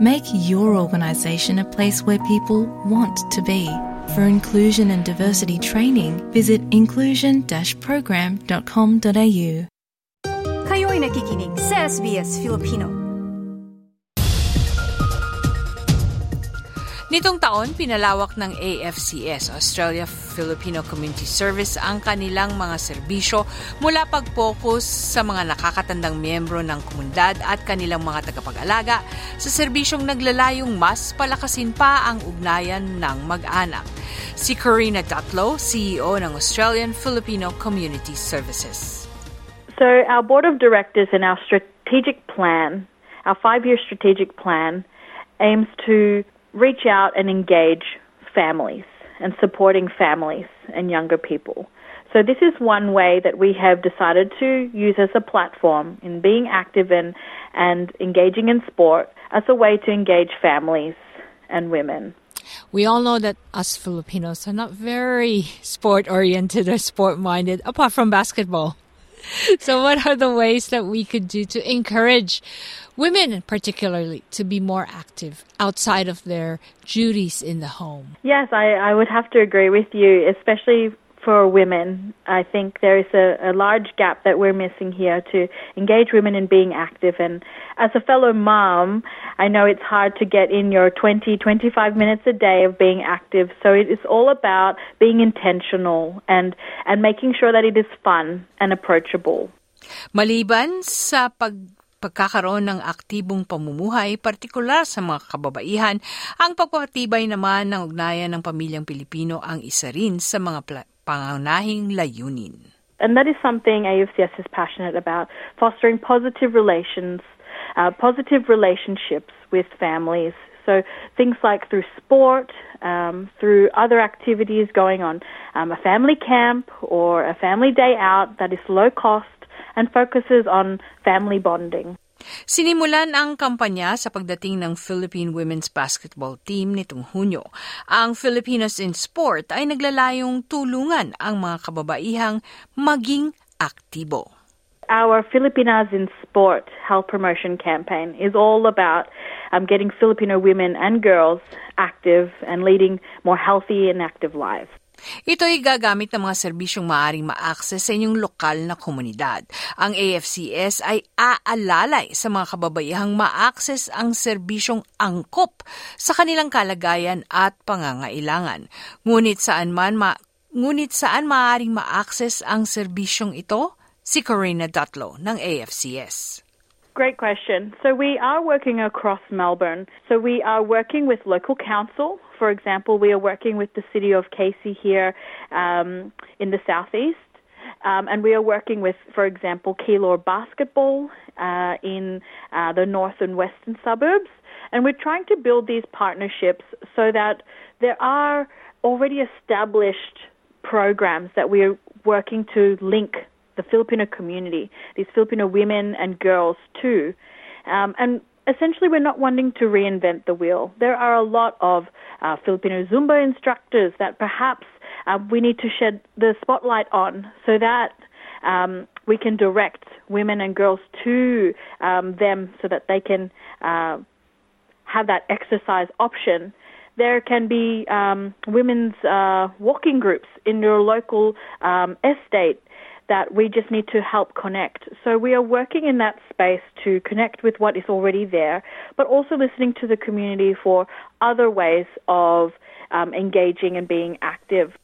Make your organisation a place where people want to be. For inclusion and diversity training, visit inclusion-program.com.au. Kayo'y nakikinig sa SBS Filipino. Nitong taon, pinalawak ng AFCS, Australia Filipino Community Service, ang kanilang mga serbisyo mula pag-focus sa mga nakakatandang miyembro ng komunidad at kanilang mga tagapag-alaga sa serbisyong naglalayong mas palakasin pa ang ugnayan ng mag-anak. Si Karina Datlow, CEO ng Australian Filipino Community Services. So, our board of directors and our strategic plan, our five year strategic plan, aims to reach out and engage families and supporting families and younger people. So this is one way that we have decided to use as a platform in being active in and engaging in sport as a way to engage families and women. We all know that us Filipinos are not very sport oriented or sport minded apart from basketball. so, what are the ways that we could do to encourage women, particularly, to be more active outside of their duties in the home? Yes, I, I would have to agree with you, especially for women. I think there is a, a, large gap that we're missing here to engage women in being active. And as a fellow mom, I know it's hard to get in your 20, 25 minutes a day of being active. So it is all about being intentional and, and making sure that it is fun and approachable. Maliban sa pag pagkakaroon ng aktibong pamumuhay, partikular sa mga kababaihan, ang pagpapatibay naman ng ugnayan ng pamilyang Pilipino ang isa rin sa mga layunin. And that is something AFCS is passionate about, fostering positive relations, uh, positive relationships with families. So things like through sport, um, through other activities going on, um, a family camp or a family day out that is low cost and focuses on family bonding. Sinimulan ang kampanya sa pagdating ng Philippine Women's Basketball Team nitong Hunyo. Ang Filipinos in Sport ay naglalayong tulungan ang mga kababaihang maging aktibo. Our Filipinas in Sport health promotion campaign is all about um, getting Filipino women and girls active and leading more healthy and active lives. Ito ay gagamit ng mga serbisyong maaaring ma-access sa inyong lokal na komunidad. Ang AFCS ay aalalay sa mga kababayahang ma-access ang serbisyong angkop sa kanilang kalagayan at pangangailangan. Ngunit saan man ma Ngunit saan maaaring ma-access ang serbisyong ito? Si Corina Dutlow ng AFCS. Great question. So we are working across Melbourne. So we are working with local council. For example, we are working with the city of Casey here um, in the southeast. Um, and we are working with, for example, Keilor Basketball uh, in uh, the north and western suburbs. And we're trying to build these partnerships so that there are already established programs that we are working to link the Filipino community, these Filipino women and girls too. Um, and essentially, we're not wanting to reinvent the wheel. There are a lot of uh, Filipino Zumba instructors that perhaps uh, we need to shed the spotlight on so that um, we can direct women and girls to um, them so that they can uh, have that exercise option. There can be um, women's uh, walking groups in your local um, estate that we just need to help connect. So we are working in that space to connect with what is already there, but also listening to the community for other ways of um, engaging and being active.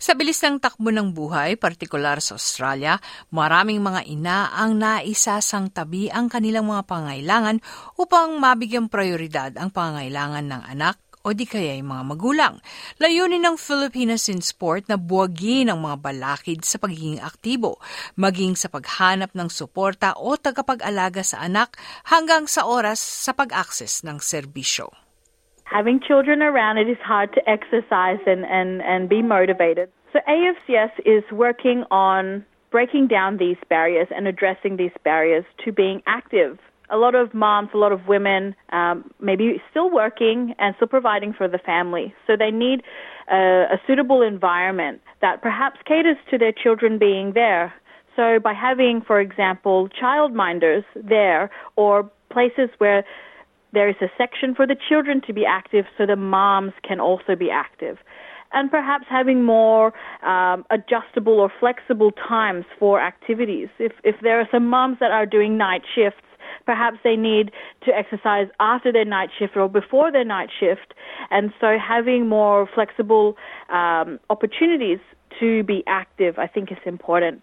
Sa bilis ng takbo ng buhay, partikular sa Australia, maraming mga ina ang naisasang tabi ang kanilang mga pangailangan upang mabigyang prioridad ang pangailangan ng anak o di kaya yung mga magulang. Layunin ng Filipinas in Sport na buwagin ang mga balakid sa pagiging aktibo, maging sa paghanap ng suporta o tagapag-alaga sa anak hanggang sa oras sa pag-access ng serbisyo. having children around, it is hard to exercise and, and, and be motivated. So AFCS is working on breaking down these barriers and addressing these barriers to being active. A lot of moms, a lot of women, um, maybe still working and still providing for the family. So they need a, a suitable environment that perhaps caters to their children being there. So by having, for example, childminders there or places where there is a section for the children to be active so the moms can also be active. And perhaps having more um, adjustable or flexible times for activities. If, if there are some moms that are doing night shifts, perhaps they need to exercise after their night shift or before their night shift. And so having more flexible um, opportunities to be active, I think, is important.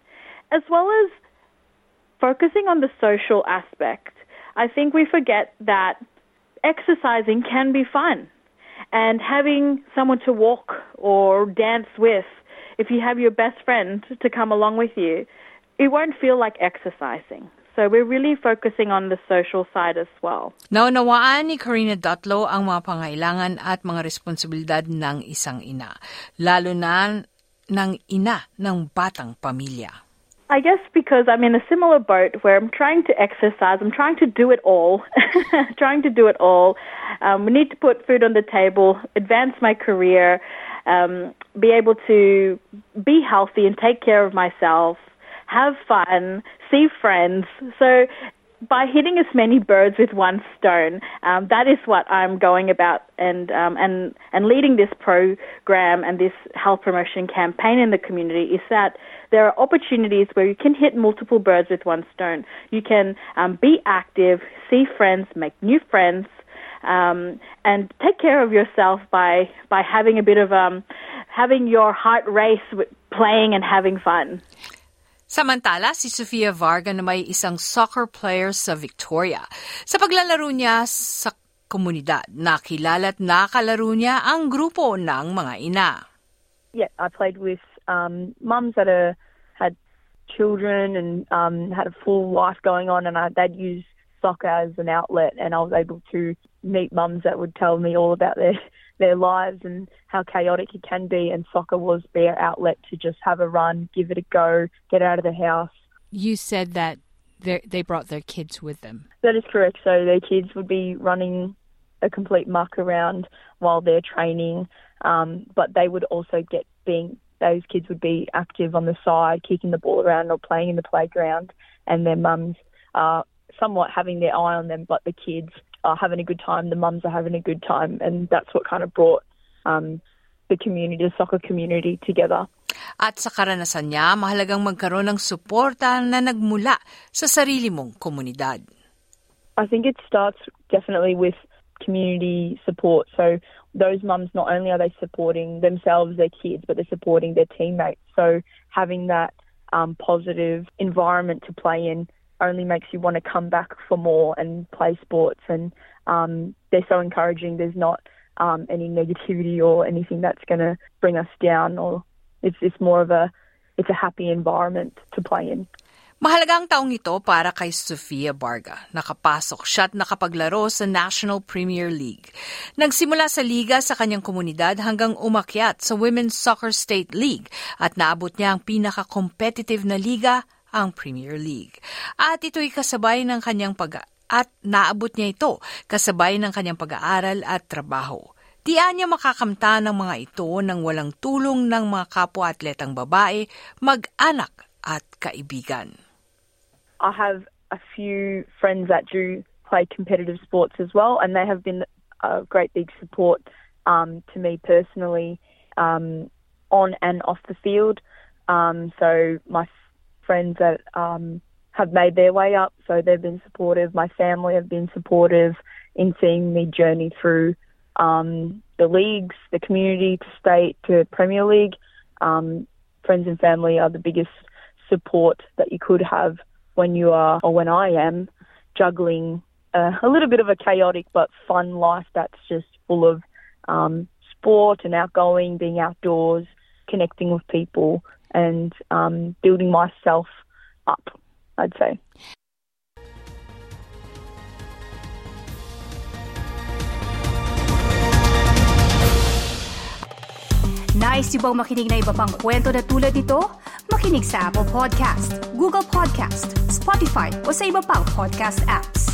As well as focusing on the social aspect. I think we forget that exercising can be fun. And having someone to walk or dance with, if you have your best friend to come along with you, it won't feel like exercising. So we're really focusing on the social side as well. Naunawaan ni Karina Dutlow ang mga pangailangan at mga responsibilidad ng isang ina, lalo na ng ina ng batang pamilya. I guess because I'm in a similar boat where I'm trying to exercise, I'm trying to do it all, trying to do it all. Um, we need to put food on the table, advance my career, um, be able to be healthy and take care of myself, have fun, see friends. So by hitting as many birds with one stone, um, that is what I'm going about and um, and and leading this program and this health promotion campaign in the community is that there are opportunities where you can hit multiple birds with one stone. You can um, be active, see friends, make new friends, um, and take care of yourself by by having a bit of um, having your heart race, with playing and having fun. Samantala, si Sofia Varga na may isang soccer player sa Victoria. Sa paglalaro niya sa komunidad, nakilala at nakalaro niya ang grupo ng mga ina. Yeah, I played with um, mums that are, had children and um, had a full life going on, and I, they'd use soccer as an outlet, and I was able to meet mums that would tell me all about their their lives and how chaotic it can be. And soccer was their outlet to just have a run, give it a go, get out of the house. You said that they brought their kids with them. That is correct. So their kids would be running a complete muck around while they're training, um, but they would also get being those kids would be active on the side, kicking the ball around or playing in the playground, and their mums are somewhat having their eye on them, but the kids are having a good time, the mums are having a good time, and that's what kind of brought um, the community, the soccer community together. At sa karanasan niya, mahalagang magkaroon ng suporta na nagmula sa sarili mong komunidad. I think it starts definitely with community support. So those mums, not only are they supporting themselves, their kids, but they're supporting their teammates. So having that um, positive environment to play in only makes you want to come back for more and play sports. And um, they're so encouraging. There's not um, any negativity or anything that's going to bring us down. Or it's it's more of a it's a happy environment to play in. Mahalagang taong ito para kay Sofia Barga. Nakapasok siya at nakapaglaro sa National Premier League. Nagsimula sa liga sa kanyang komunidad hanggang umakyat sa Women's Soccer State League at naabot niya ang pinaka-competitive na liga ang Premier League. At ito'y kasabay ng kanyang pag at naabot niya ito kasabay ng kanyang pag-aaral at trabaho. Tiyan niya makakamta ng mga ito ng walang tulong ng mga kapwa-atletang babae, mag-anak at kaibigan. I have a few friends that do play competitive sports as well, and they have been a great big support um, to me personally um, on and off the field. Um, so my friends that um, have made their way up, so they've been supportive. My family have been supportive in seeing me journey through um, the leagues, the community to state to Premier League. Um, friends and family are the biggest support that you could have when you are, or when I am, juggling uh, a little bit of a chaotic but fun life that's just full of um, sport and outgoing, being outdoors, connecting with people, and um, building myself up, I'd say. Nice yung bang makinig na iba pang kwento na tulad ito? Makinig sa Apple Podcast, Google Podcast, Spotify o sa iba pang podcast apps.